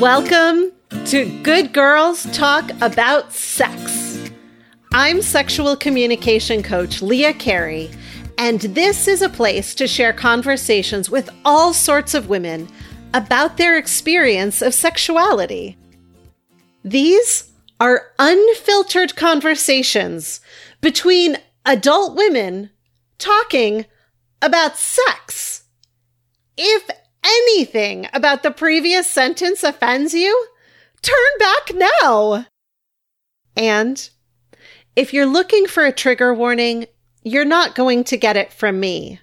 Welcome to Good Girls Talk About Sex. I'm sexual communication coach Leah Carey, and this is a place to share conversations with all sorts of women about their experience of sexuality. These are unfiltered conversations between adult women talking about sex. If anything about the previous sentence offends you, turn back now. And if you're looking for a trigger warning, you're not going to get it from me.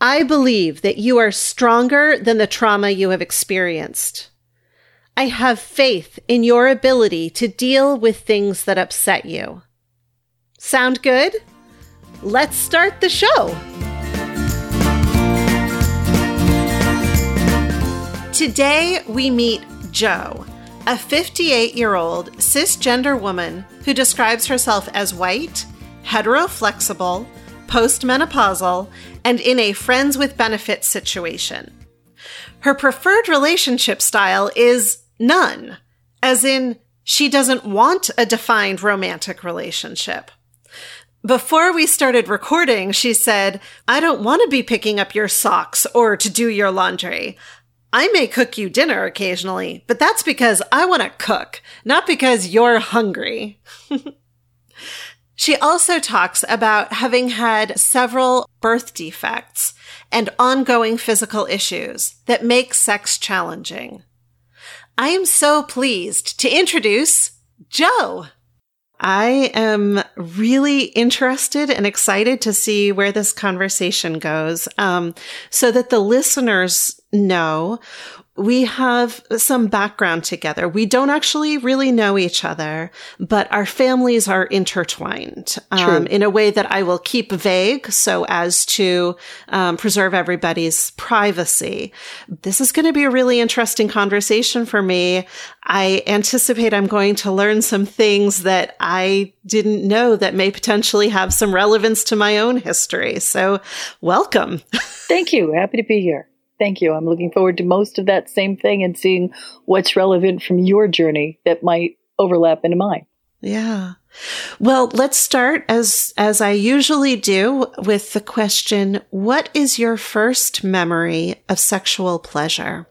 I believe that you are stronger than the trauma you have experienced. I have faith in your ability to deal with things that upset you. Sound good? Let's start the show. Today, we meet Jo, a 58 year old cisgender woman who describes herself as white, heteroflexible, postmenopausal, and in a friends with benefits situation. Her preferred relationship style is none, as in, she doesn't want a defined romantic relationship. Before we started recording, she said, I don't want to be picking up your socks or to do your laundry. I may cook you dinner occasionally, but that's because I want to cook, not because you're hungry. she also talks about having had several birth defects and ongoing physical issues that make sex challenging. I am so pleased to introduce Jo. I am really interested and excited to see where this conversation goes um, so that the listeners know we have some background together. We don't actually really know each other, but our families are intertwined um, in a way that I will keep vague so as to um, preserve everybody's privacy. This is going to be a really interesting conversation for me. I anticipate I'm going to learn some things that I didn't know that may potentially have some relevance to my own history. So welcome. Thank you. Happy to be here. Thank you. I'm looking forward to most of that same thing and seeing what's relevant from your journey that might overlap into mine. Yeah. Well, let's start as as I usually do with the question, what is your first memory of sexual pleasure?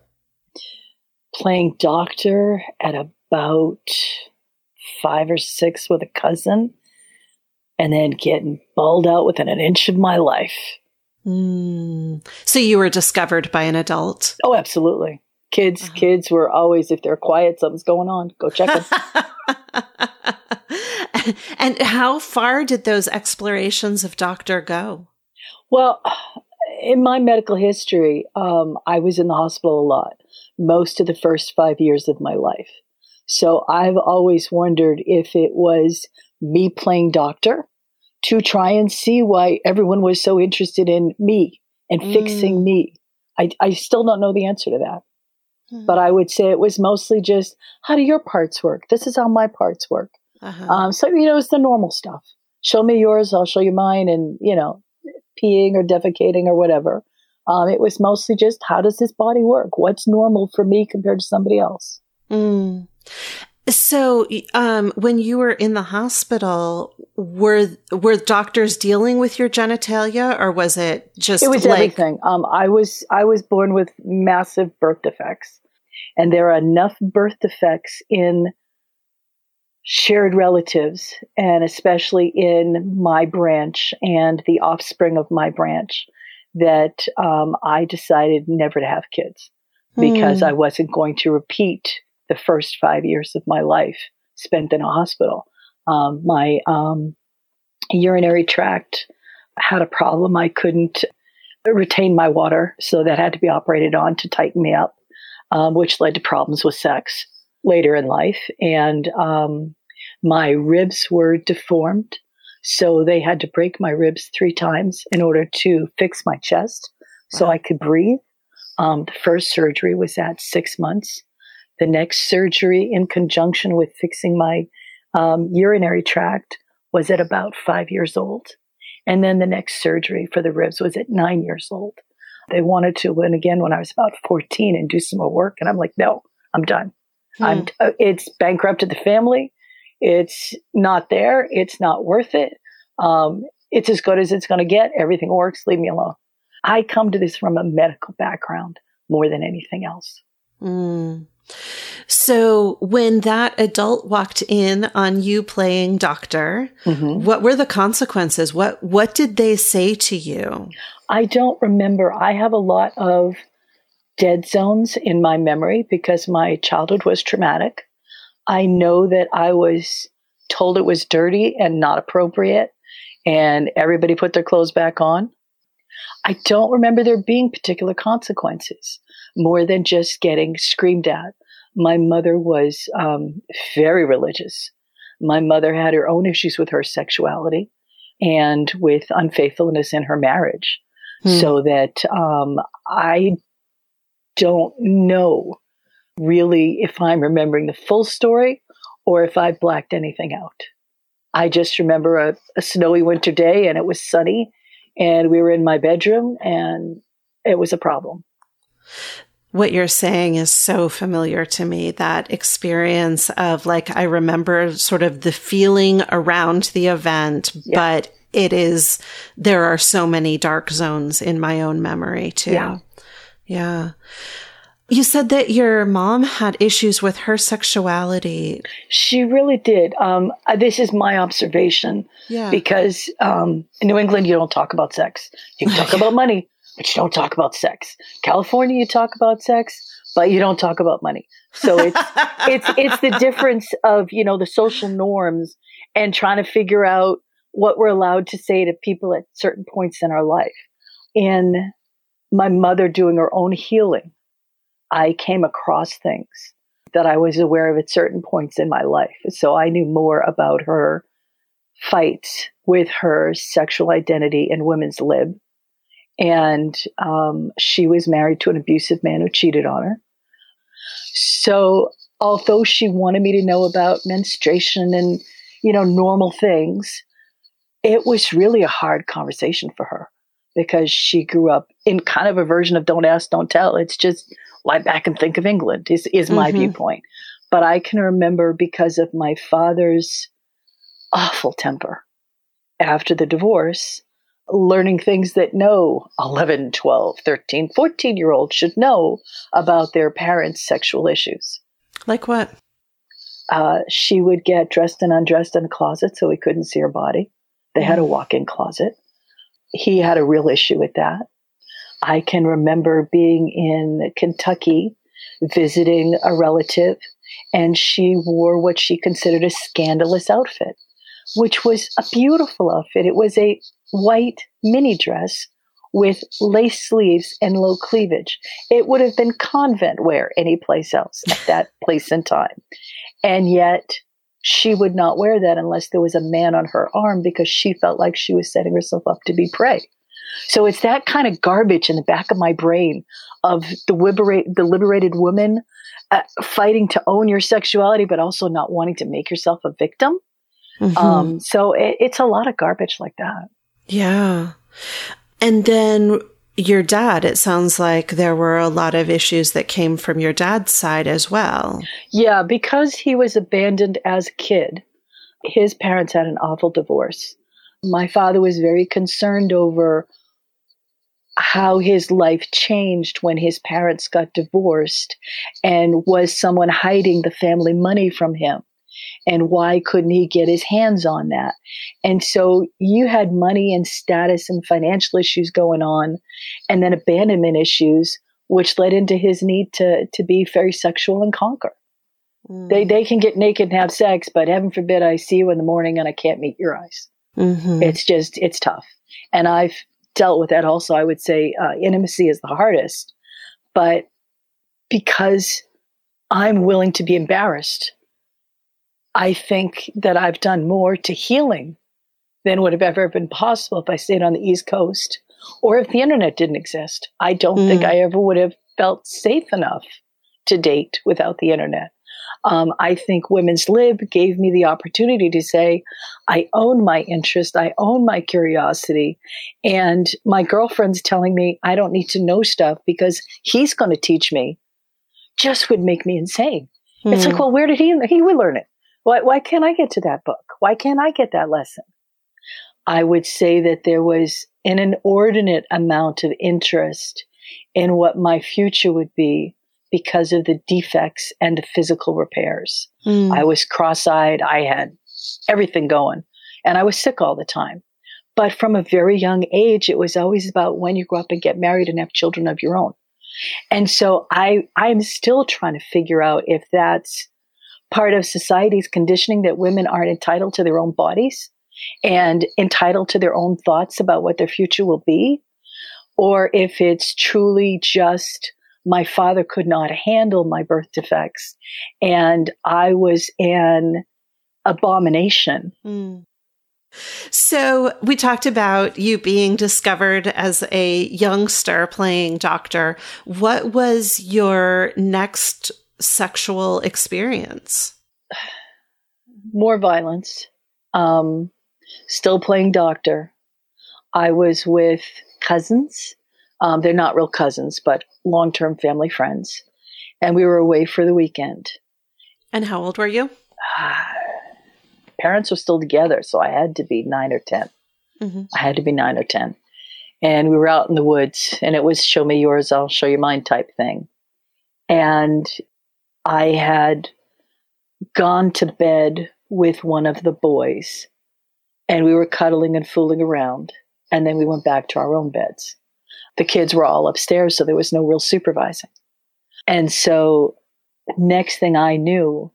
Playing doctor at about 5 or 6 with a cousin and then getting bawled out within an inch of my life. Mm. So you were discovered by an adult? Oh, absolutely. Kids, uh-huh. kids were always, if they're quiet, something's going on. Go check them. and how far did those explorations of doctor go? Well, in my medical history, um, I was in the hospital a lot, most of the first five years of my life. So I've always wondered if it was me playing doctor to try and see why everyone was so interested in me and mm. fixing me. I, I still don't know the answer to that. Mm. But I would say it was mostly just, how do your parts work? This is how my parts work. Uh-huh. Um, so, you know, it's the normal stuff. Show me yours, I'll show you mine, and, you know, peeing or defecating or whatever. Um, it was mostly just, how does this body work? What's normal for me compared to somebody else? Mm. So, um, when you were in the hospital, were were doctors dealing with your genitalia, or was it just? It was like- everything. Um, I was I was born with massive birth defects, and there are enough birth defects in shared relatives, and especially in my branch and the offspring of my branch, that um, I decided never to have kids because mm. I wasn't going to repeat the first five years of my life spent in a hospital. Um, my um, urinary tract had a problem. I couldn't retain my water, so that had to be operated on to tighten me up, um, which led to problems with sex later in life. And um, my ribs were deformed, so they had to break my ribs three times in order to fix my chest so I could breathe. Um, the first surgery was at six months. The next surgery, in conjunction with fixing my um, urinary tract, was at about five years old. And then the next surgery for the ribs was at nine years old. They wanted to win again when I was about 14 and do some more work. And I'm like, no, I'm done. Hmm. I'm, uh, it's bankrupted the family. It's not there. It's not worth it. Um, it's as good as it's going to get. Everything works. Leave me alone. I come to this from a medical background more than anything else. Mm. So when that adult walked in on you playing doctor, mm-hmm. what were the consequences? What what did they say to you? I don't remember. I have a lot of dead zones in my memory because my childhood was traumatic. I know that I was told it was dirty and not appropriate and everybody put their clothes back on. I don't remember there being particular consequences more than just getting screamed at. My mother was um, very religious. My mother had her own issues with her sexuality and with unfaithfulness in her marriage. Hmm. So that um, I don't know really if I'm remembering the full story or if I've blacked anything out. I just remember a, a snowy winter day and it was sunny and we were in my bedroom and it was a problem. What you're saying is so familiar to me that experience of like, I remember sort of the feeling around the event, yeah. but it is, there are so many dark zones in my own memory too. Yeah. Yeah. You said that your mom had issues with her sexuality. She really did. Um, uh, this is my observation. Yeah. Because um, in New England, you don't talk about sex. You talk about money, but you don't talk about sex. California, you talk about sex, but you don't talk about money. So it's it's it's the difference of you know the social norms and trying to figure out what we're allowed to say to people at certain points in our life. In my mother doing her own healing I came across things that I was aware of at certain points in my life. So I knew more about her fights with her sexual identity and women's lib. And um, she was married to an abusive man who cheated on her. So although she wanted me to know about menstruation and, you know, normal things, it was really a hard conversation for her because she grew up in kind of a version of don't ask, don't tell. It's just lie back and think of England is, is my mm-hmm. viewpoint. But I can remember because of my father's awful temper after the divorce, learning things that no 11, 12, 13, 14 year old should know about their parents' sexual issues. Like what? Uh, she would get dressed and undressed in a closet so he couldn't see her body. They had a mm. walk in closet. He had a real issue with that. I can remember being in Kentucky visiting a relative, and she wore what she considered a scandalous outfit, which was a beautiful outfit. It was a white mini dress with lace sleeves and low cleavage. It would have been convent wear anyplace else at that place and time. And yet, she would not wear that unless there was a man on her arm because she felt like she was setting herself up to be prey. So it's that kind of garbage in the back of my brain of the liberate the liberated woman uh, fighting to own your sexuality, but also not wanting to make yourself a victim. Mm-hmm. Um, so it, it's a lot of garbage like that. Yeah, and then your dad. It sounds like there were a lot of issues that came from your dad's side as well. Yeah, because he was abandoned as a kid. His parents had an awful divorce. My father was very concerned over how his life changed when his parents got divorced and was someone hiding the family money from him and why couldn't he get his hands on that and so you had money and status and financial issues going on and then abandonment issues which led into his need to to be very sexual and conquer mm. they they can get naked and have sex but heaven forbid i see you in the morning and i can't meet your eyes mm-hmm. it's just it's tough and i've dealt with that also. I would say uh, intimacy is the hardest, but because I'm willing to be embarrassed, I think that I've done more to healing than would have ever been possible if I stayed on the East Coast or if the internet didn't exist. I don't mm. think I ever would have felt safe enough to date without the internet. Um, I think Women's Lib gave me the opportunity to say, I own my interest, I own my curiosity. And my girlfriend's telling me I don't need to know stuff because he's going to teach me just would make me insane. Hmm. It's like, well, where did he he would learn it? Why why can't I get to that book? Why can't I get that lesson? I would say that there was an inordinate amount of interest in what my future would be because of the defects and the physical repairs. Hmm. I was cross eyed. I had everything going and I was sick all the time. But from a very young age, it was always about when you grow up and get married and have children of your own. And so I, I'm still trying to figure out if that's part of society's conditioning that women aren't entitled to their own bodies and entitled to their own thoughts about what their future will be, or if it's truly just my father could not handle my birth defects and I was an abomination. Hmm. So, we talked about you being discovered as a youngster playing doctor. What was your next sexual experience? More violence. Um, still playing doctor. I was with cousins. Um, they're not real cousins, but long term family friends. And we were away for the weekend. And how old were you? Parents were still together, so I had to be nine or 10. Mm-hmm. I had to be nine or 10. And we were out in the woods, and it was show me yours, I'll show you mine type thing. And I had gone to bed with one of the boys, and we were cuddling and fooling around. And then we went back to our own beds. The kids were all upstairs, so there was no real supervising. And so, next thing I knew,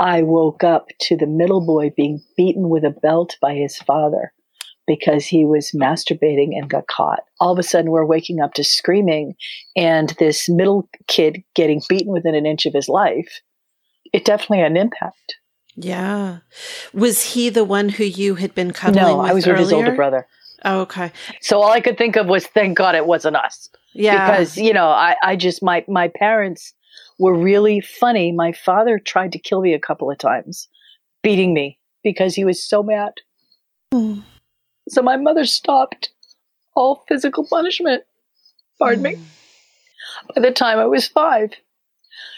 I woke up to the middle boy being beaten with a belt by his father because he was masturbating and got caught. All of a sudden, we're waking up to screaming, and this middle kid getting beaten within an inch of his life. It definitely had an impact. Yeah. Was he the one who you had been cuddling no, with I was earlier? with his older brother. Oh, okay. So all I could think of was, thank God it wasn't us. Yeah. Because, you know, I, I just, my, my parents were really funny. My father tried to kill me a couple of times, beating me because he was so mad. Hmm. So my mother stopped all physical punishment. Pardon me. By the time I was five.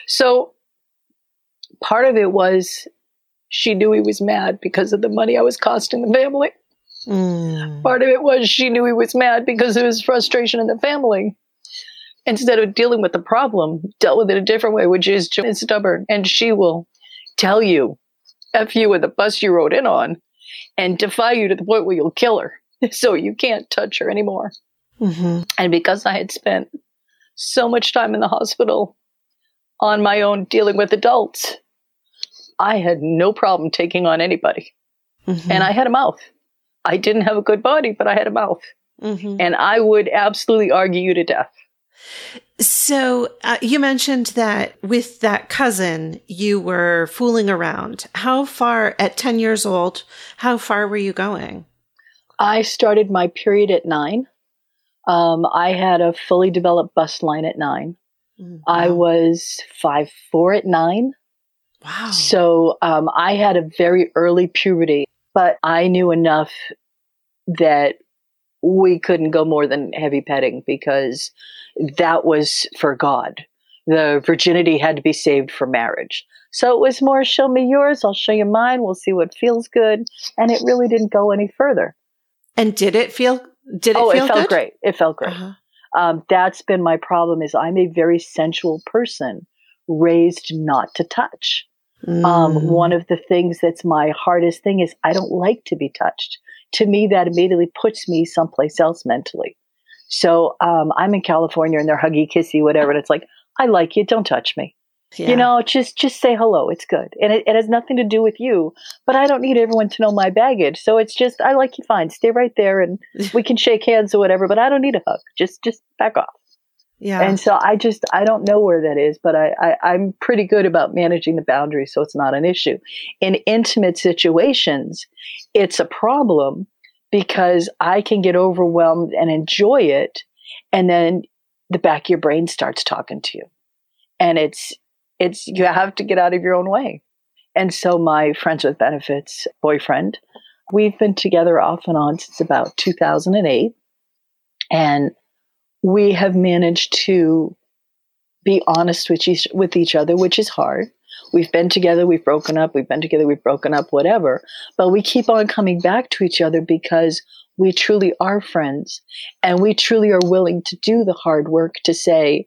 So part of it was she knew he was mad because of the money I was costing the family. Mm. Part of it was she knew he was mad because of his frustration in the family. Instead of dealing with the problem, dealt with it a different way, which is stubborn. And she will tell you, F you with the bus you rode in on, and defy you to the point where you'll kill her. So you can't touch her anymore. hmm And because I had spent so much time in the hospital on my own dealing with adults, I had no problem taking on anybody. hmm And I had a mouth. I didn't have a good body, but I had a mouth. hmm And I would absolutely argue you to death. So uh, you mentioned that with that cousin, you were fooling around. How far, at 10 years old, how far were you going? I started my period at nine. Um, I had a fully developed bust line at nine. I was five four at nine. Wow. So um, I had a very early puberty, but I knew enough that we couldn't go more than heavy petting because that was for God. The virginity had to be saved for marriage. So it was more show me yours, I'll show you mine, we'll see what feels good. And it really didn't go any further. and did it feel, did it oh, feel it felt good? great. It felt great. Uh-huh. Um, that's been my problem is I'm a very sensual person raised not to touch. Um, Mm. one of the things that's my hardest thing is I don't like to be touched. To me, that immediately puts me someplace else mentally. So um, I'm in California and they're huggy, kissy, whatever, and it's like I like you, don't touch me. Yeah. You know, just just say hello. It's good, and it, it has nothing to do with you. But I don't need everyone to know my baggage. So it's just I like you fine. Stay right there, and we can shake hands or whatever. But I don't need a hug. Just just back off. yeah. And so I just I don't know where that is, but I, I I'm pretty good about managing the boundaries, so it's not an issue. In intimate situations, it's a problem because I can get overwhelmed and enjoy it, and then the back of your brain starts talking to you, and it's it's you have to get out of your own way. And so my friends with benefits boyfriend, we've been together off and on since about 2008, and we have managed to be honest with each, with each other, which is hard. We've been together, we've broken up, we've been together, we've broken up, whatever. But we keep on coming back to each other because we truly are friends and we truly are willing to do the hard work to say,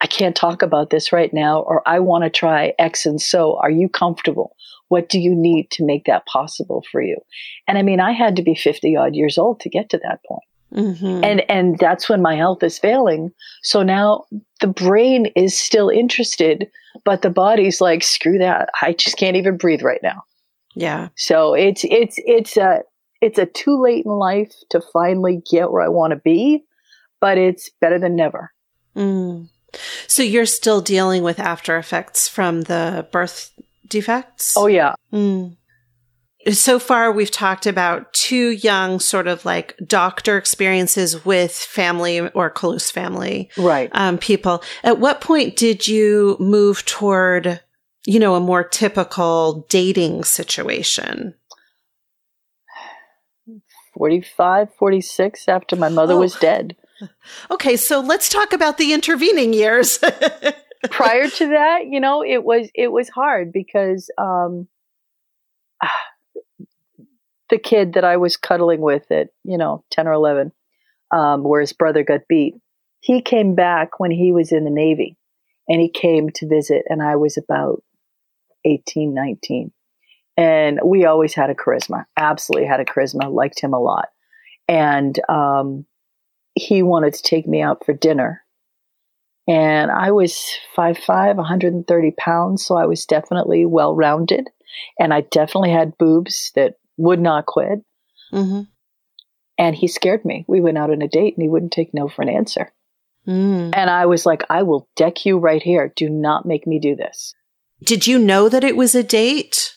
I can't talk about this right now, or I want to try X and so. Are you comfortable? What do you need to make that possible for you? And I mean, I had to be 50 odd years old to get to that point. Mm-hmm. And and that's when my health is failing. So now the brain is still interested, but the body's like, screw that. I just can't even breathe right now. Yeah. So it's it's it's a it's a too late in life to finally get where I want to be, but it's better than never. Mm. So you're still dealing with after effects from the birth defects? Oh yeah. Mm so far we've talked about two young sort of like doctor experiences with family or close family right. um, people. At what point did you move toward you know a more typical dating situation? 45 46 after my mother oh. was dead. Okay so let's talk about the intervening years. Prior to that you know it was it was hard because um the kid that I was cuddling with at, you know, 10 or 11, um, where his brother got beat, he came back when he was in the Navy and he came to visit, and I was about 18, 19. And we always had a charisma, absolutely had a charisma, liked him a lot. And um, he wanted to take me out for dinner. And I was 5'5, 130 pounds, so I was definitely well rounded. And I definitely had boobs that would not quit. Mm-hmm. And he scared me. We went out on a date and he wouldn't take no for an answer. Mm. And I was like, I will deck you right here. Do not make me do this. Did you know that it was a date?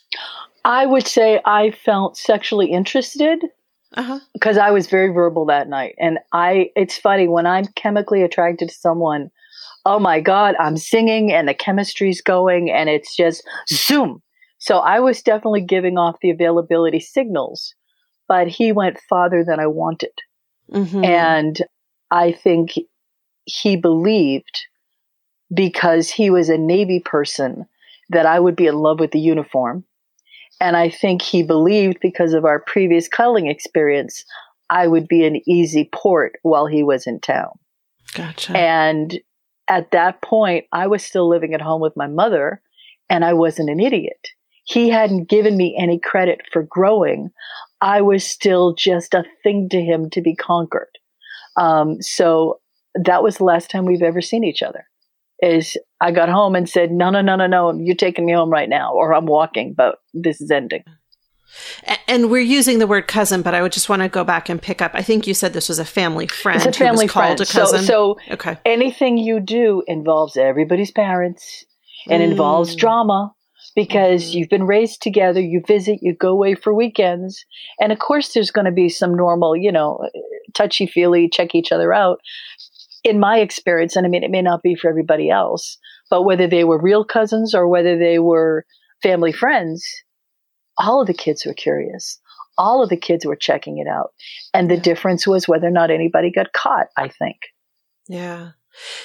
I would say I felt sexually interested because uh-huh. I was very verbal that night. And I, it's funny when I'm chemically attracted to someone, oh my God, I'm singing and the chemistry's going and it's just zoom. So I was definitely giving off the availability signals, but he went farther than I wanted. Mm-hmm. And I think he believed because he was a Navy person that I would be in love with the uniform. And I think he believed because of our previous culling experience, I would be an easy port while he was in town. Gotcha. And at that point, I was still living at home with my mother and I wasn't an idiot he hadn't given me any credit for growing. I was still just a thing to him to be conquered. Um, so that was the last time we've ever seen each other. Is I got home and said, "No, no, no, no, no! You're taking me home right now, or I'm walking, but this is ending." And we're using the word cousin, but I would just want to go back and pick up. I think you said this was a family friend. It's a family friend. A cousin. So, so okay. anything you do involves everybody's parents and mm. involves drama because mm-hmm. you've been raised together, you visit, you go away for weekends. And of course, there's going to be some normal, you know, touchy feely, check each other out. In my experience, and I mean, it may not be for everybody else, but whether they were real cousins or whether they were family friends, all of the kids were curious. All of the kids were checking it out. And the difference was whether or not anybody got caught, I think. Yeah.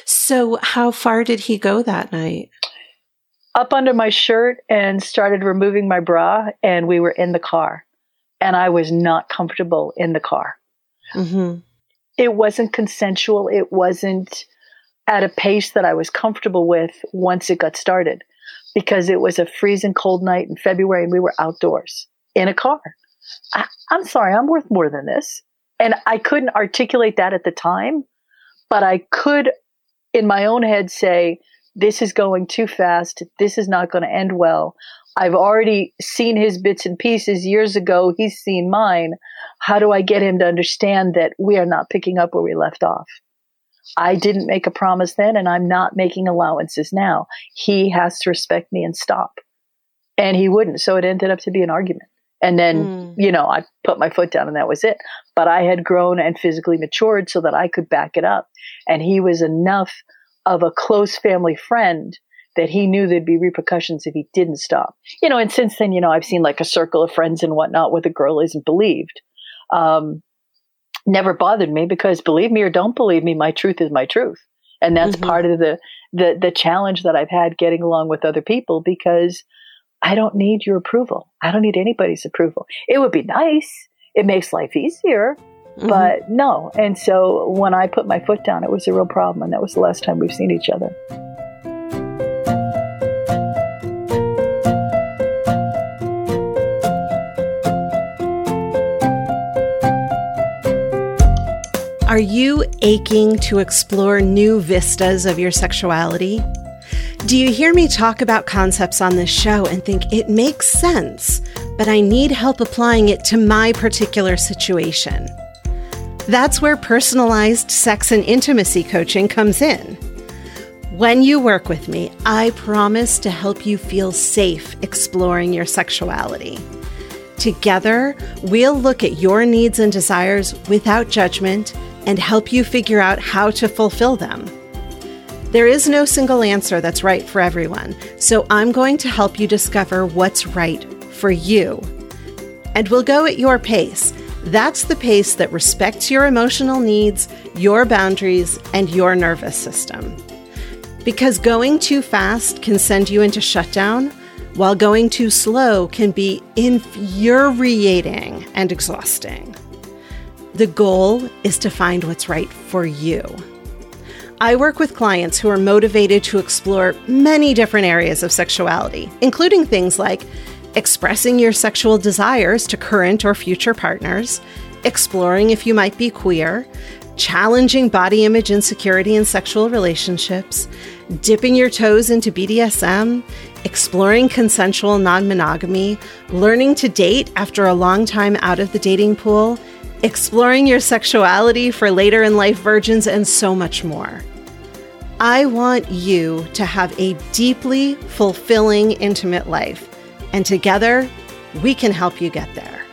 So, how far did he go that night? Up under my shirt and started removing my bra, and we were in the car. And I was not comfortable in the car. Mm-hmm. It wasn't consensual. It wasn't at a pace that I was comfortable with once it got started because it was a freezing cold night in February and we were outdoors in a car. I, I'm sorry, I'm worth more than this. And I couldn't articulate that at the time, but I could in my own head say, this is going too fast. This is not going to end well. I've already seen his bits and pieces years ago. He's seen mine. How do I get him to understand that we are not picking up where we left off? I didn't make a promise then, and I'm not making allowances now. He has to respect me and stop. And he wouldn't. So it ended up to be an argument. And then, mm. you know, I put my foot down and that was it. But I had grown and physically matured so that I could back it up. And he was enough of a close family friend that he knew there'd be repercussions if he didn't stop. You know, and since then, you know, I've seen like a circle of friends and whatnot where the girl isn't believed. Um, never bothered me because believe me or don't believe me, my truth is my truth. And that's mm-hmm. part of the, the the challenge that I've had getting along with other people because I don't need your approval. I don't need anybody's approval. It would be nice. It makes life easier, mm-hmm. but no. And so when I put my foot down, it was a real problem. And that was the last time we've seen each other. Are you aching to explore new vistas of your sexuality? Do you hear me talk about concepts on this show and think it makes sense, but I need help applying it to my particular situation? That's where personalized sex and intimacy coaching comes in. When you work with me, I promise to help you feel safe exploring your sexuality. Together, we'll look at your needs and desires without judgment and help you figure out how to fulfill them. There is no single answer that's right for everyone, so I'm going to help you discover what's right for you. And we'll go at your pace. That's the pace that respects your emotional needs, your boundaries, and your nervous system. Because going too fast can send you into shutdown, while going too slow can be infuriating and exhausting. The goal is to find what's right for you. I work with clients who are motivated to explore many different areas of sexuality, including things like expressing your sexual desires to current or future partners, exploring if you might be queer, challenging body image insecurity in sexual relationships, dipping your toes into BDSM, exploring consensual non monogamy, learning to date after a long time out of the dating pool, exploring your sexuality for later in life virgins, and so much more. I want you to have a deeply fulfilling, intimate life, and together we can help you get there.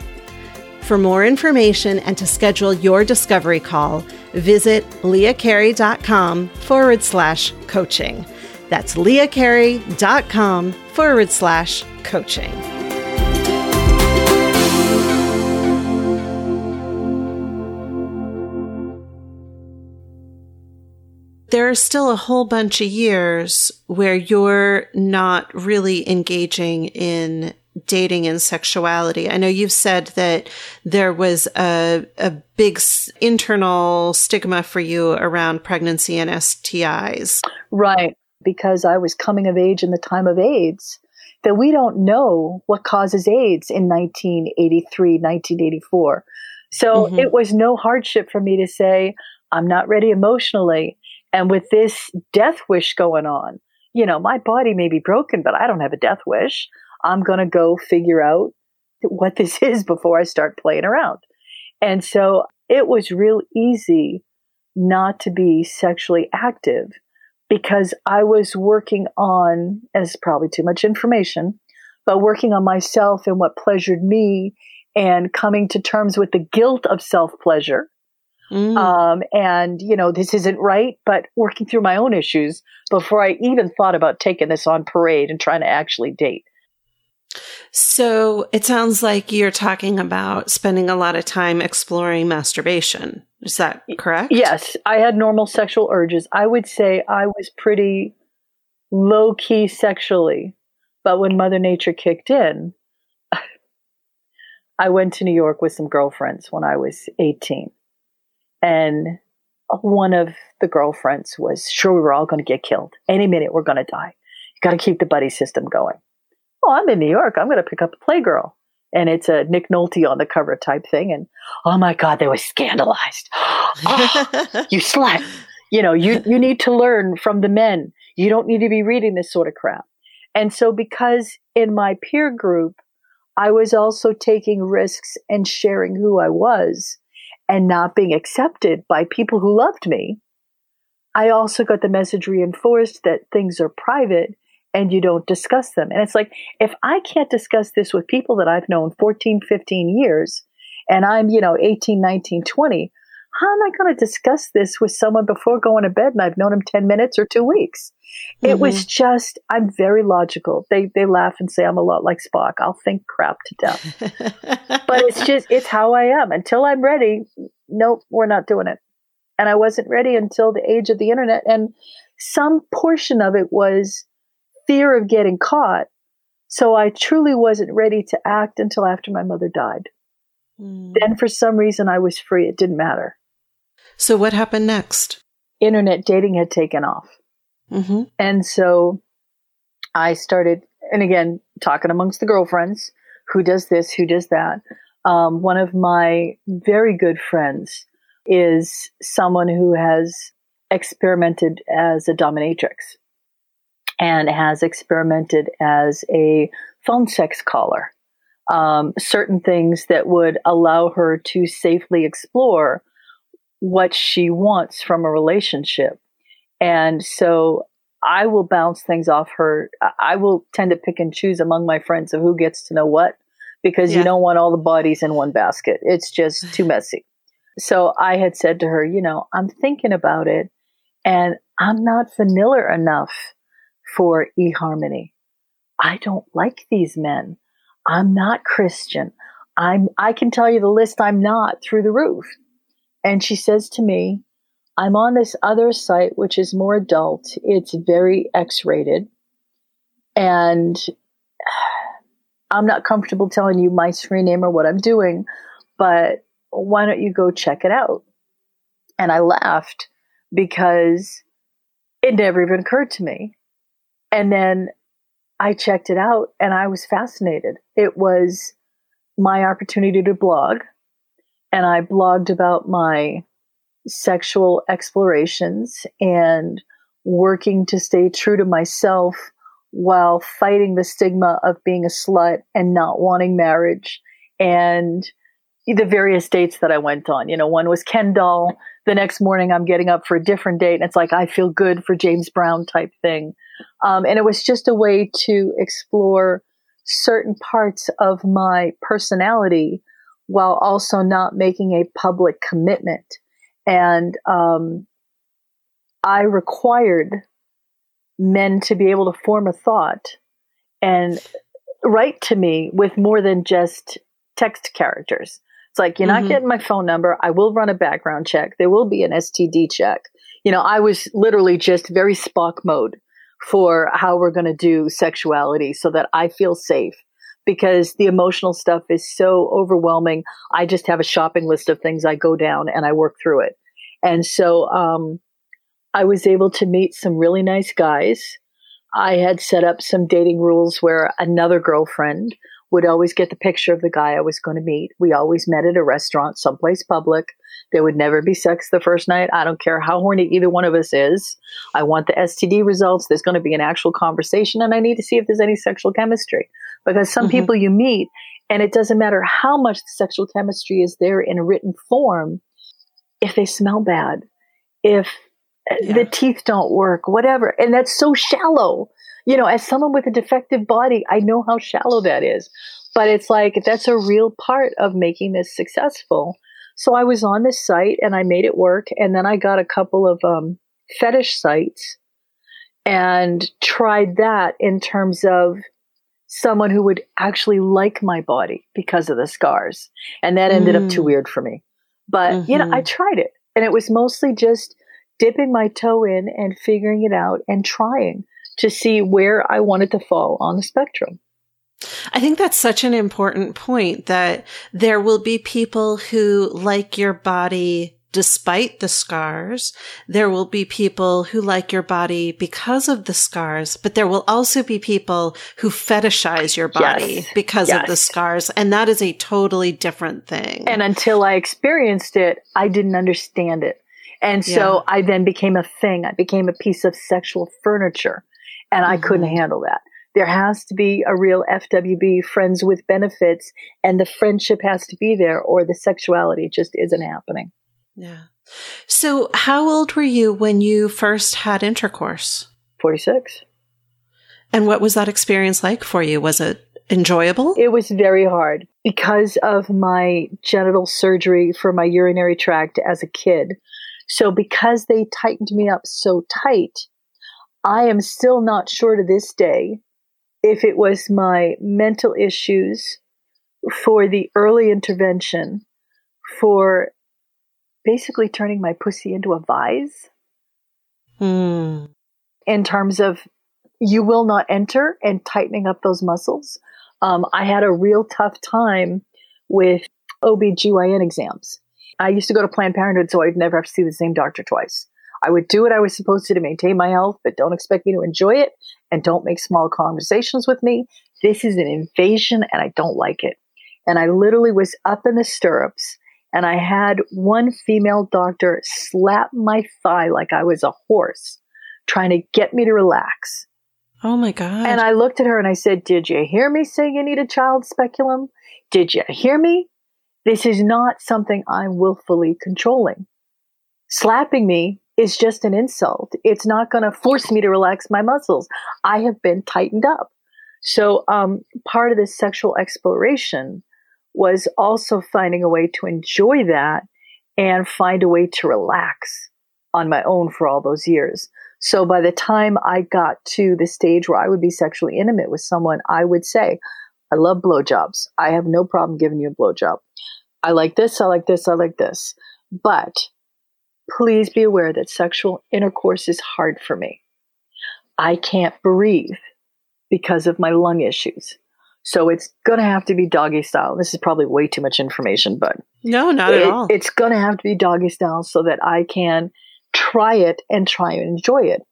For more information and to schedule your discovery call, visit leahcarey.com forward slash coaching. That's leahcarey.com forward slash coaching. There are still a whole bunch of years where you're not really engaging in dating and sexuality. I know you've said that there was a, a big internal stigma for you around pregnancy and STIs. Right. Because I was coming of age in the time of AIDS, that we don't know what causes AIDS in 1983, 1984. So mm-hmm. it was no hardship for me to say, I'm not ready emotionally. And with this death wish going on, you know, my body may be broken, but I don't have a death wish. I'm going to go figure out what this is before I start playing around. And so it was real easy not to be sexually active because I was working on, and it's probably too much information, but working on myself and what pleasured me and coming to terms with the guilt of self pleasure Mm. Um, and, you know, this isn't right, but working through my own issues before I even thought about taking this on parade and trying to actually date. So it sounds like you're talking about spending a lot of time exploring masturbation. Is that correct? Yes. I had normal sexual urges. I would say I was pretty low key sexually. But when Mother Nature kicked in, I went to New York with some girlfriends when I was 18. And one of the girlfriends was sure we were all going to get killed. Any minute we're going to die. You got to keep the buddy system going. Oh, I'm in New York. I'm going to pick up a Playgirl. And it's a Nick Nolte on the cover type thing. And oh my God, they were scandalized. oh, you slut. You know, you, you need to learn from the men. You don't need to be reading this sort of crap. And so, because in my peer group, I was also taking risks and sharing who I was, and not being accepted by people who loved me, I also got the message reinforced that things are private and you don't discuss them. And it's like, if I can't discuss this with people that I've known 14, 15 years, and I'm, you know, 18, 19, 20, how am I going to discuss this with someone before going to bed and I've known him 10 minutes or two weeks? It mm-hmm. was just, I'm very logical. They, they laugh and say I'm a lot like Spock. I'll think crap to death. but it's just, it's how I am. Until I'm ready, nope, we're not doing it. And I wasn't ready until the age of the internet. And some portion of it was fear of getting caught. So I truly wasn't ready to act until after my mother died. Mm. Then, for some reason, I was free. It didn't matter. So, what happened next? Internet dating had taken off. Mm-hmm. And so I started, and again, talking amongst the girlfriends who does this, who does that. Um, one of my very good friends is someone who has experimented as a dominatrix and has experimented as a phone sex caller. Um, certain things that would allow her to safely explore what she wants from a relationship. And so I will bounce things off her. I will tend to pick and choose among my friends of who gets to know what because yeah. you don't want all the bodies in one basket. It's just too messy. So I had said to her, you know, I'm thinking about it and I'm not vanilla enough for eHarmony. I don't like these men. I'm not Christian. I'm I can tell you the list I'm not through the roof. And she says to me, I'm on this other site, which is more adult. It's very X rated. And I'm not comfortable telling you my screen name or what I'm doing, but why don't you go check it out? And I laughed because it never even occurred to me. And then I checked it out and I was fascinated. It was my opportunity to blog. And I blogged about my sexual explorations and working to stay true to myself while fighting the stigma of being a slut and not wanting marriage and the various dates that I went on. You know, one was Ken doll. The next morning I'm getting up for a different date and it's like I feel good for James Brown type thing. Um, and it was just a way to explore certain parts of my personality while also not making a public commitment. And um, I required men to be able to form a thought and write to me with more than just text characters. It's like, you're mm-hmm. not getting my phone number. I will run a background check. There will be an STD check. You know, I was literally just very Spock mode for how we're going to do sexuality so that I feel safe because the emotional stuff is so overwhelming. I just have a shopping list of things I go down and I work through it. And so um, I was able to meet some really nice guys. I had set up some dating rules where another girlfriend would always get the picture of the guy I was going to meet. We always met at a restaurant, someplace public. There would never be sex the first night. I don't care how horny either one of us is. I want the STD results. There's going to be an actual conversation, and I need to see if there's any sexual chemistry. Because some mm-hmm. people you meet, and it doesn't matter how much the sexual chemistry is there in a written form, if they smell bad, if yeah. the teeth don't work, whatever. And that's so shallow. You know, as someone with a defective body, I know how shallow that is. But it's like that's a real part of making this successful. So I was on this site and I made it work. And then I got a couple of um, fetish sites and tried that in terms of someone who would actually like my body because of the scars. And that ended mm. up too mm. weird for me. But, mm-hmm. you know, I mm-hmm. tried it. And it was mostly just dipping my toe in and figuring it out and trying to see where I wanted to fall on the spectrum. I think that's such an important point that there will be people who like your body despite the scars. There will be people who like your body because of the scars, but there will also be people who fetishize your body yes. because yes. of the scars. And that is a totally different thing. And until I experienced it, I didn't understand it. And so yeah. I then became a thing. I became a piece of sexual furniture and mm-hmm. I couldn't mm-hmm. handle that. There has to be a real FWB, friends with benefits, and the friendship has to be there, or the sexuality just isn't happening. Yeah. So, how old were you when you first had intercourse? 46. And what was that experience like for you? Was it enjoyable? It was very hard because of my genital surgery for my urinary tract as a kid. So, because they tightened me up so tight, I am still not sure to this day if it was my mental issues for the early intervention for basically turning my pussy into a vise. Hmm. In terms of you will not enter and tightening up those muscles. Um, I had a real tough time with OB/GYN exams. I used to go to Planned Parenthood, so I'd never have to see the same doctor twice. I would do what I was supposed to to maintain my health, but don't expect me to enjoy it and don't make small conversations with me. This is an invasion and I don't like it. And I literally was up in the stirrups and I had one female doctor slap my thigh like I was a horse, trying to get me to relax. Oh my God. And I looked at her and I said, Did you hear me say you need a child speculum? Did you hear me? This is not something I'm willfully controlling. Slapping me is just an insult. It's not going to force me to relax my muscles. I have been tightened up. So, um, part of this sexual exploration was also finding a way to enjoy that and find a way to relax on my own for all those years. So by the time I got to the stage where I would be sexually intimate with someone, I would say, I love blowjobs. I have no problem giving you a blowjob. I like this, I like this, I like this. But please be aware that sexual intercourse is hard for me. I can't breathe because of my lung issues. So it's going to have to be doggy style. This is probably way too much information, but no, not it, at all. It's going to have to be doggy style so that I can try it and try and enjoy it.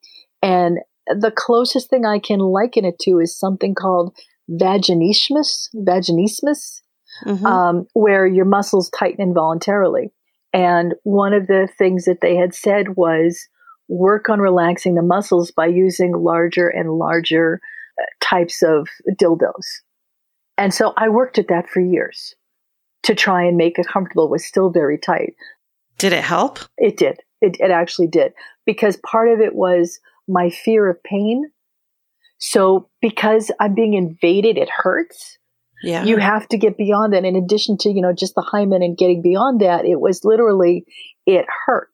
And the closest thing I can liken it to is something called vaginismus, vaginismus, mm-hmm. um, where your muscles tighten involuntarily. And one of the things that they had said was work on relaxing the muscles by using larger and larger uh, types of dildos. And so I worked at that for years to try and make it comfortable. It was still very tight. Did it help? It did. It, it actually did. Because part of it was my fear of pain. So because I'm being invaded, it hurts. Yeah. You have to get beyond that. In addition to, you know, just the hymen and getting beyond that, it was literally, it hurt.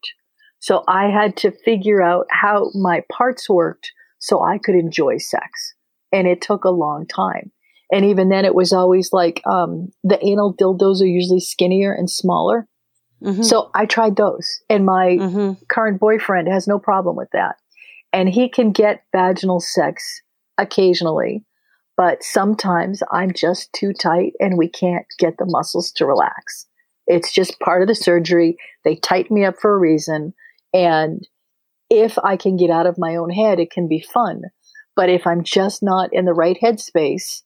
So I had to figure out how my parts worked so I could enjoy sex. And it took a long time. And even then, it was always like um, the anal dildos are usually skinnier and smaller. Mm-hmm. So I tried those. And my mm-hmm. current boyfriend has no problem with that. And he can get vaginal sex occasionally but sometimes I'm just too tight and we can't get the muscles to relax. It's just part of the surgery. They tighten me up for a reason. And if I can get out of my own head, it can be fun. But if I'm just not in the right headspace,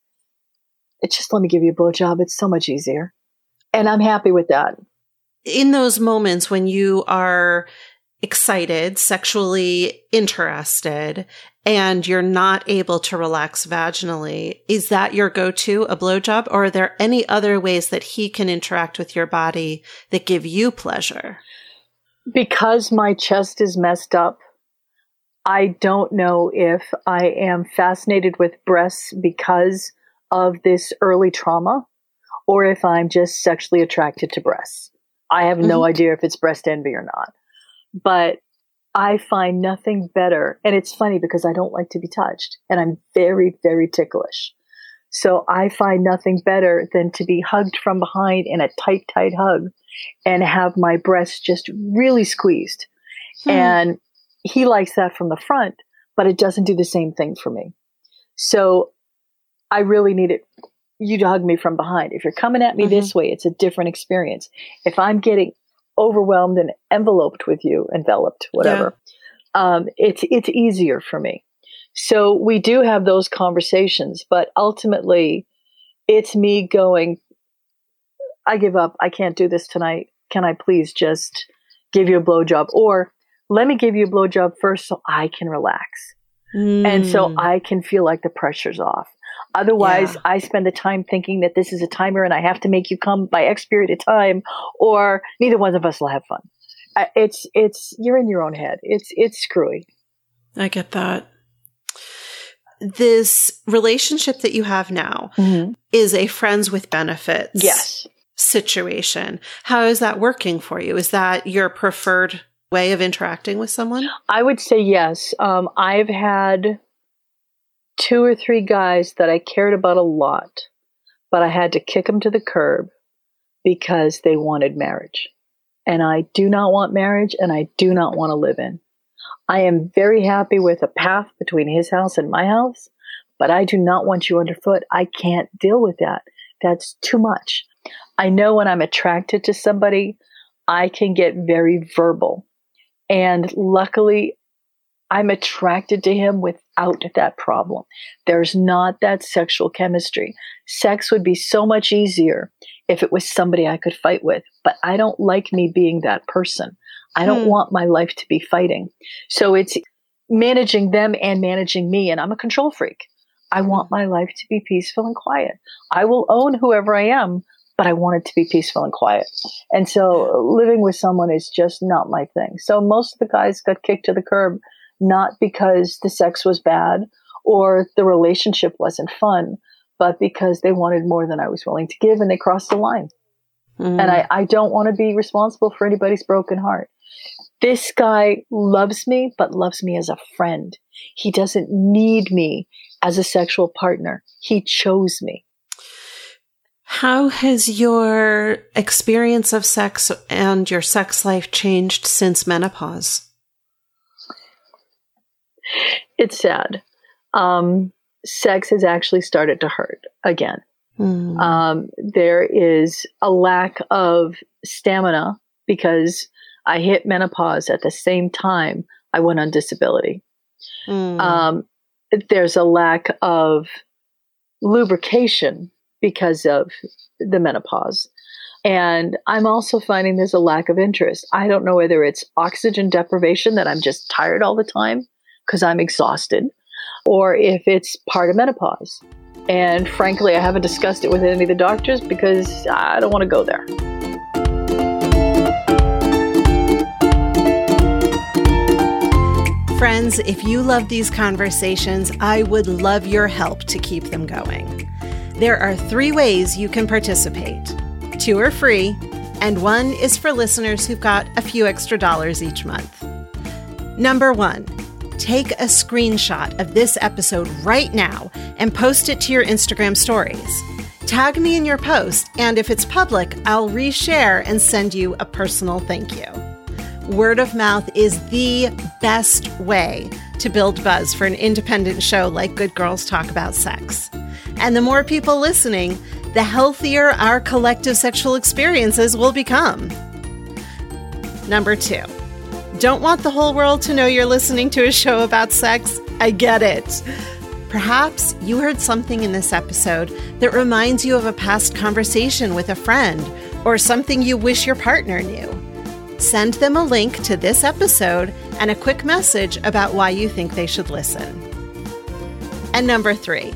it's just let me give you a blowjob. It's so much easier. And I'm happy with that. In those moments when you are excited, sexually interested, and you're not able to relax vaginally, is that your go-to, a blowjob? Or are there any other ways that he can interact with your body that give you pleasure? Because my chest is messed up, I don't know if I am fascinated with breasts because of this early trauma or if I'm just sexually attracted to breasts. I have no mm-hmm. idea if it's breast envy or not. But I find nothing better. And it's funny because I don't like to be touched and I'm very, very ticklish. So I find nothing better than to be hugged from behind in a tight, tight hug and have my breasts just really squeezed. Hmm. And he likes that from the front, but it doesn't do the same thing for me. So I really need it. You to hug me from behind. If you're coming at me mm-hmm. this way, it's a different experience. If I'm getting overwhelmed and enveloped with you, enveloped, whatever, yeah. um, it's it's easier for me. So we do have those conversations, but ultimately, it's me going. I give up. I can't do this tonight. Can I please just give you a blowjob, or let me give you a blowjob first so I can relax, mm. and so hmm. I can feel like the pressure's off. Otherwise, yeah. I spend the time thinking that this is a timer and I have to make you come by X period of time, or neither one of us will have fun. It's it's you're in your own head. It's it's screwy. I get that. This relationship that you have now mm-hmm. is a friends with benefits. Yes. Situation. How is that working for you? Is that your preferred way of interacting with someone? I would say yes. Um, I've had two or three guys that I cared about a lot, but I had to kick them to the curb because they wanted marriage. and I do not want marriage and I do not want to live in. I am very happy with a path between his house and my house, but I do not want you underfoot. I can't deal with that. That's too much. I know when I'm attracted to somebody, I can get very verbal. And luckily, I'm attracted to him without that problem. There's not that sexual chemistry. Sex would be so much easier if it was somebody I could fight with, but I don't like me being that person. I don't hmm. want my life to be fighting. So it's managing them and managing me, and I'm a control freak. I want my life to be peaceful and quiet. I will own whoever I am, but I want it to be peaceful and quiet. And so living with someone is just not my thing. So most of the guys got kicked to the curb not because the sex was bad or the relationship wasn't fun, but because they wanted more than I was willing to give and they crossed the line. Mm. And I, I don't want to be responsible for anybody's broken heart. This guy loves me, but loves me as a friend. He doesn't need me as a sexual partner. He chose me. How has your experience of sex and your sex life changed since menopause? it's sad. Um, sex has actually started to hurt again. Mm. Um, there is a lack of stamina because I hit menopause at the same time I went on disability. Mm. Um, there's a lack of lubrication because of the menopause. And I'm also finding there's a lack of interest. I don't know whether it's oxygen deprivation that I'm just tired all the time because I'm exhausted, or if it's part of menopause. And frankly, I haven't discussed it with any of the doctors because I don't want to go there. Friends, if you love these conversations, I would love your help to keep them going. There are three ways you can participate two are free, and one is for listeners who've got a few extra dollars each month. Number one, take a screenshot of this episode right now and post it to your Instagram stories. Tag me in your post, and if it's public, I'll reshare and send you a personal thank you. Word of mouth is the best way to build buzz for an independent show like Good Girls Talk About Sex. And the more people listening, the healthier our collective sexual experiences will become. Number two, don't want the whole world to know you're listening to a show about sex? I get it. Perhaps you heard something in this episode that reminds you of a past conversation with a friend or something you wish your partner knew. Send them a link to this episode and a quick message about why you think they should listen. And number three,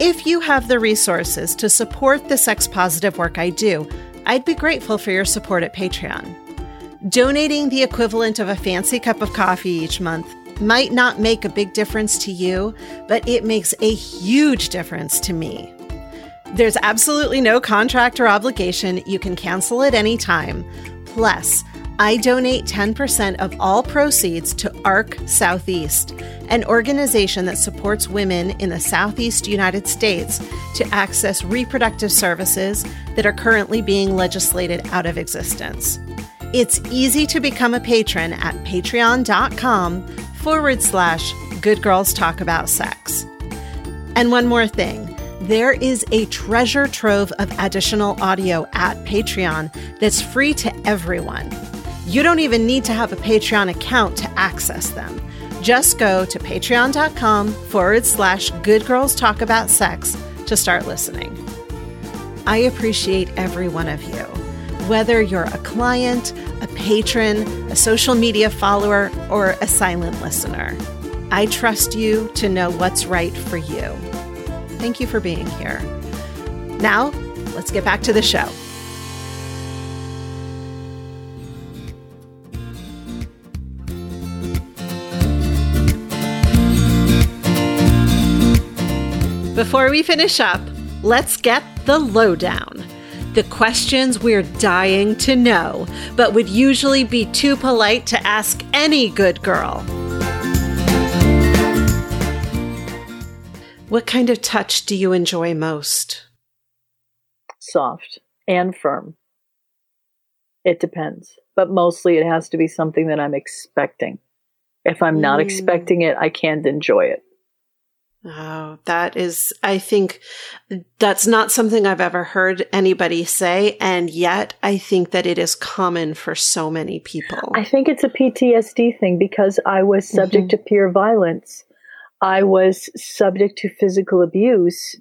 if you have the resources to support the sex positive work I do, I'd be grateful for your support at Patreon. Donating the equivalent of a fancy cup of coffee each month might not make a big difference to you, but it makes a huge difference to me. There's absolutely no contract or obligation. You can cancel at any time. Plus, I donate 10% of all proceeds to ARC Southeast, an organization that supports women in the Southeast United States to access reproductive services that are currently being legislated out of existence. It's easy to become a patron at patreon.com forward slash good girls talk about sex. And one more thing there is a treasure trove of additional audio at Patreon that's free to everyone. You don't even need to have a Patreon account to access them. Just go to patreon.com forward slash good girls talk about sex to start listening. I appreciate every one of you whether you're a client, a patron, a social media follower, or a silent listener. I trust you to know what's right for you. Thank you for being here. Now, let's get back to the show. Before we finish up, let's get the lowdown the questions we're dying to know, but would usually be too polite to ask any good girl. What kind of touch do you enjoy most? Soft and firm. It depends. but mostly it has to be something that I'm expecting. If I'm not Mm. expecting it, I can't enjoy it. Oh, that is, I think that's not something I've ever heard anybody say. And yet I think that it is common for so many people. I think it's a PTSD thing because I was subject Mhm. to peer violence. I was subject to physical abuse.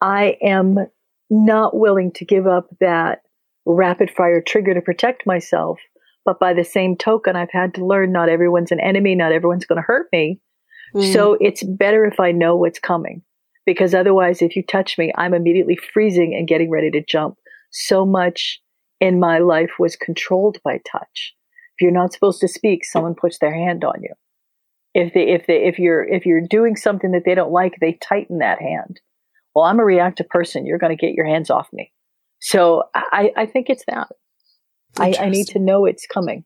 I am not willing to give up that rapid fire trigger to protect myself. But by the same token, I've had to learn not everyone's an enemy, not everyone's going to hurt me. Mm. So it's better if I know what's coming because otherwise, if you touch me, I'm immediately freezing and getting ready to jump. So much in my life was controlled by touch. If you're not supposed to speak, someone puts their hand on you. If they, if they, if you're, if you're doing something that they don't like, they tighten that hand. Well, I'm a reactive person. You're going to get your hands off me. So I, I think it's that. I, I need to know it's coming.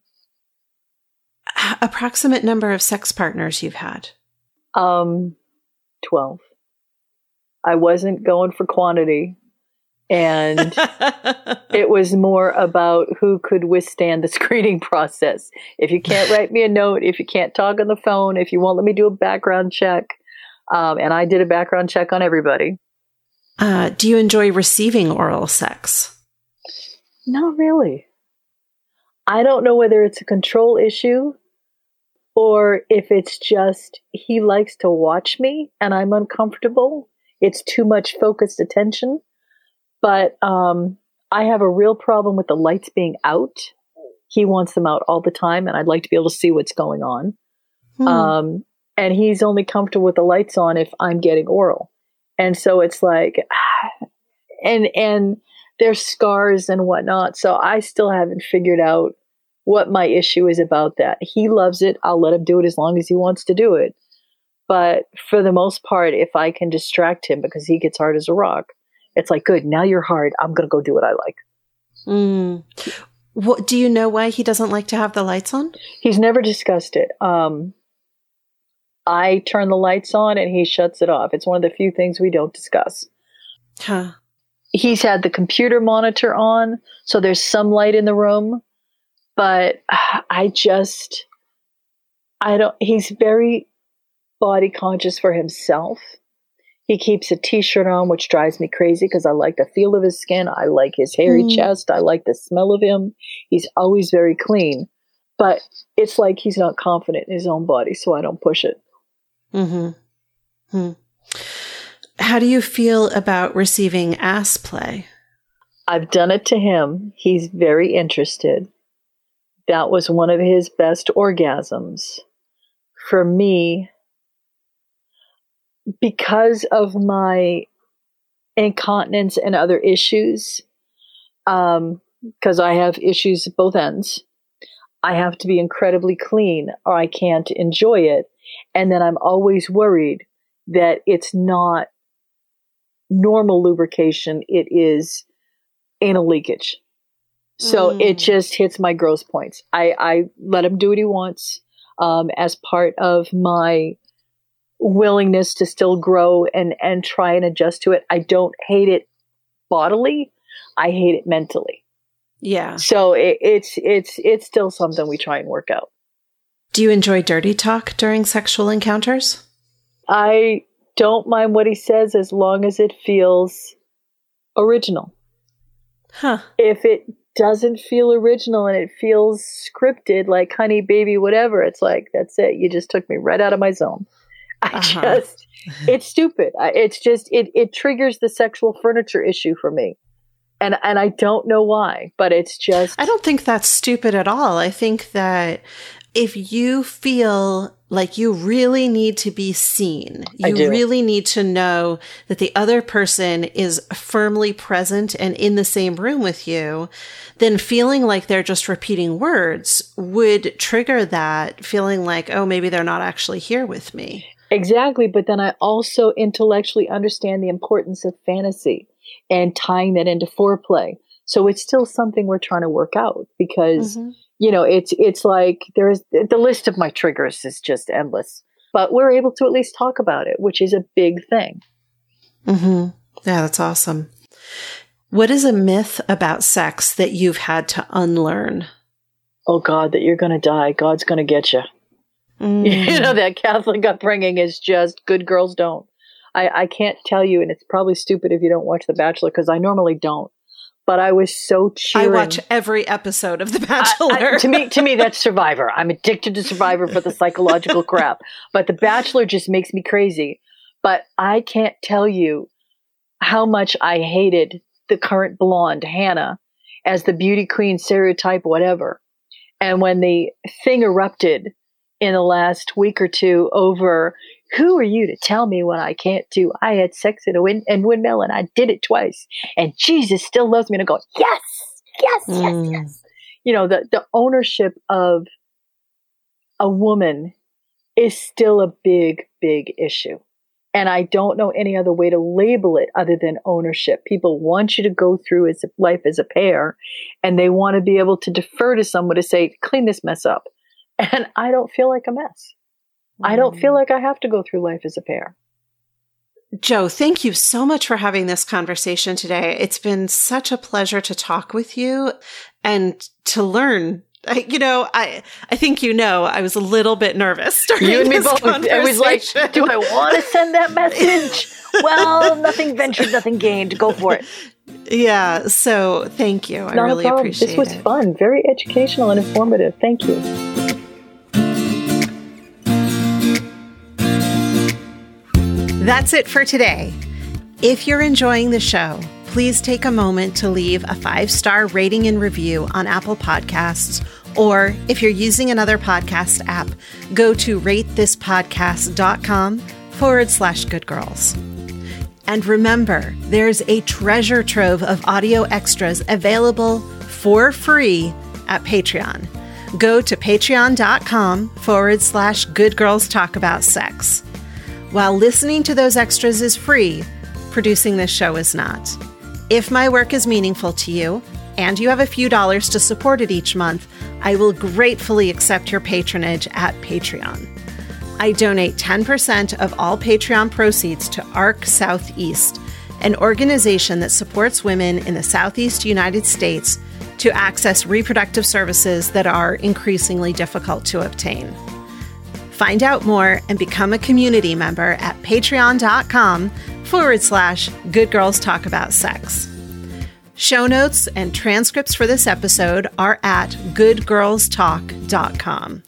Approximate number of sex partners you've had. Um, 12. I wasn't going for quantity. And it was more about who could withstand the screening process. If you can't write me a note, if you can't talk on the phone, if you won't let me do a background check, um, and I did a background check on everybody. Uh, do you enjoy receiving oral sex? Not really. I don't know whether it's a control issue or if it's just he likes to watch me and I'm uncomfortable. It's too much focused attention. But um, I have a real problem with the lights being out. He wants them out all the time, and I'd like to be able to see what's going on. Hmm. Um, and he's only comfortable with the lights on if I'm getting oral. And so it's like, and and there's scars and whatnot. So I still haven't figured out what my issue is about that. He loves it. I'll let him do it as long as he wants to do it. But for the most part, if I can distract him because he gets hard as a rock, it's like, good, now you're hard. I'm going to go do what I like. Mm. What do you know why he doesn't like to have the lights on? He's never discussed it. Um, I turn the lights on and he shuts it off. It's one of the few things we don't discuss. Huh. He's had the computer monitor on, so there's some light in the room, but I just, I don't, he's very body conscious for himself. He keeps a t shirt on, which drives me crazy because I like the feel of his skin. I like his hairy Mm. chest. I like the smell of him. He's always very clean, but it's like he's not confident in his own body, so I don't push it. Mm-hmm. Hmm. How do you feel about receiving ass play? I've done it to him. He's very interested. That was one of his best orgasms. For me, because of my incontinence and other issues, um, because I have issues at both ends, I have to be incredibly clean or I can't enjoy it. And then I'm always worried that it's not normal lubrication, it is anal leakage. So Mm. it just hits my gross points. I, I let him do what he wants um, as part of my willingness to still grow and, and try and adjust to it. I don't hate it bodily. I hate it mentally. Yeah. So it, it's it's it's still something we try and work out. Do you enjoy dirty talk during sexual encounters? I don't mind what he says as long as it feels original. Huh. if it doesn't feel original and it feels scripted, like honey, baby, whatever, it's like, that's it. You just took me right out of my zone. I Uh-huh. just, it's stupid. I, it's just, it, it triggers the sexual furniture issue for me. And, and I don't know why, but it's just, I don't think that's stupid at all. I think that if you feel like you really need to be seen, you really need to know that the other person is firmly present and in the same room with you, then feeling like they're just repeating words would trigger that feeling like, oh, maybe they're not actually here with me. Exactly, but then I also intellectually understand the importance of fantasy and tying that into foreplay. So it's still something we're trying to work out because Mhm. You know it's it's like there's the list of my triggers is just endless. But we're able to at least talk about it, which is a big thing. hmm Yeah, that's awesome. What is a myth about sex that you've had to unlearn? oh God, that you're going to die. God's going to get you. Mm. You know, that Catholic upbringing is just good girls don't. I, I can't tell you, and it's probably stupid if you don't watch The Bachelor because I normally don't. But I was so cheering. I watch every episode of The Bachelor. I, I, to me, to me, that's Survivor. I'm addicted to Survivor for the psychological crap. But The Bachelor just makes me crazy. But I can't tell you how much I hated the current blonde Hannah as the beauty queen stereotype, whatever. And when the thing erupted in the last week or two over who are you to tell me what I can't do? I had sex in a wind and windmill and I did it twice. And Jesus still loves me. And I go, yes, yes, yes, mm. yes. You know, the, the ownership of a woman is still a big, big issue. And I don't know any other way to label it other than ownership. People want you to go through as life as a pair and they want to be able to defer to someone to say, clean this mess up. And I don't feel like a mess. I don't feel mm. like I have to go through life as a pair. Jo, thank you so much for having this conversation today. It's been such a pleasure to talk with you and to learn I, you know, I I think you know I was a little bit nervous during you and me both. I was like, do I want to send that message? well, nothing ventured, nothing gained. Go for it. Yeah. So thank you. Not I really appreciate it. This was it. fun, very educational and informative. Thank you. That's it for today. If you're enjoying the show please take a moment to leave a five star rating and review on Apple Podcasts. Or if you're using another podcast app, go to ratethispodcast.com forward slash good girls. And remember, there's a treasure trove of audio extras available for free at Patreon. Go to patreon.com forward slash good girls talk about sex. While listening to those extras is free, producing this show is not. If my work is meaningful to you and you have a few dollars to support it each month, I will gratefully accept your patronage at Patreon. I donate 10% of all Patreon proceeds to ARC Southeast, an organization that supports women in the Southeast United States to access reproductive services that are increasingly difficult to obtain. Find out more and become a community member at patreon.com forward slash good girls talk about sex. Show notes and transcripts for this episode are at goodgirlstalk.com.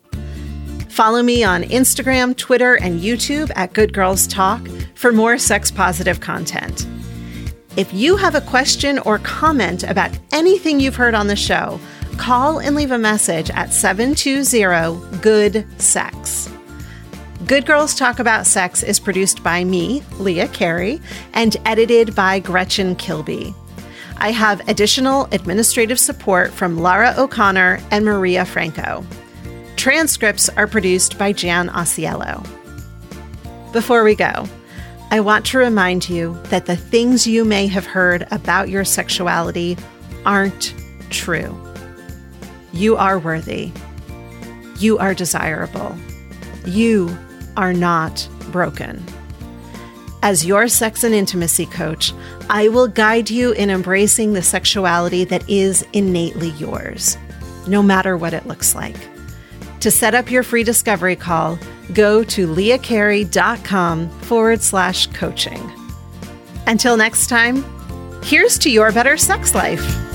Follow me on Instagram, Twitter, and YouTube at Good Girls Talk for more sex positive content. If you have a question or comment about anything you've heard on the show, call and leave a message at 720 Good Sex. Good Girls Talk About Sex is produced by me, Leah Carey, and edited by Gretchen Kilby. I have additional administrative support from Lara O'Connor and Maria Franco. Transcripts are produced by Jan Osiello. Before we go, I want to remind you that the things you may have heard about your sexuality aren't true. You are worthy. You are desirable. You are not broken. As your sex and intimacy coach, I will guide you in embracing the sexuality that is innately yours, no matter what it looks like. To set up your free discovery call, go to leahcarey.com forward slash coaching. Until next time, here's to your better sex life.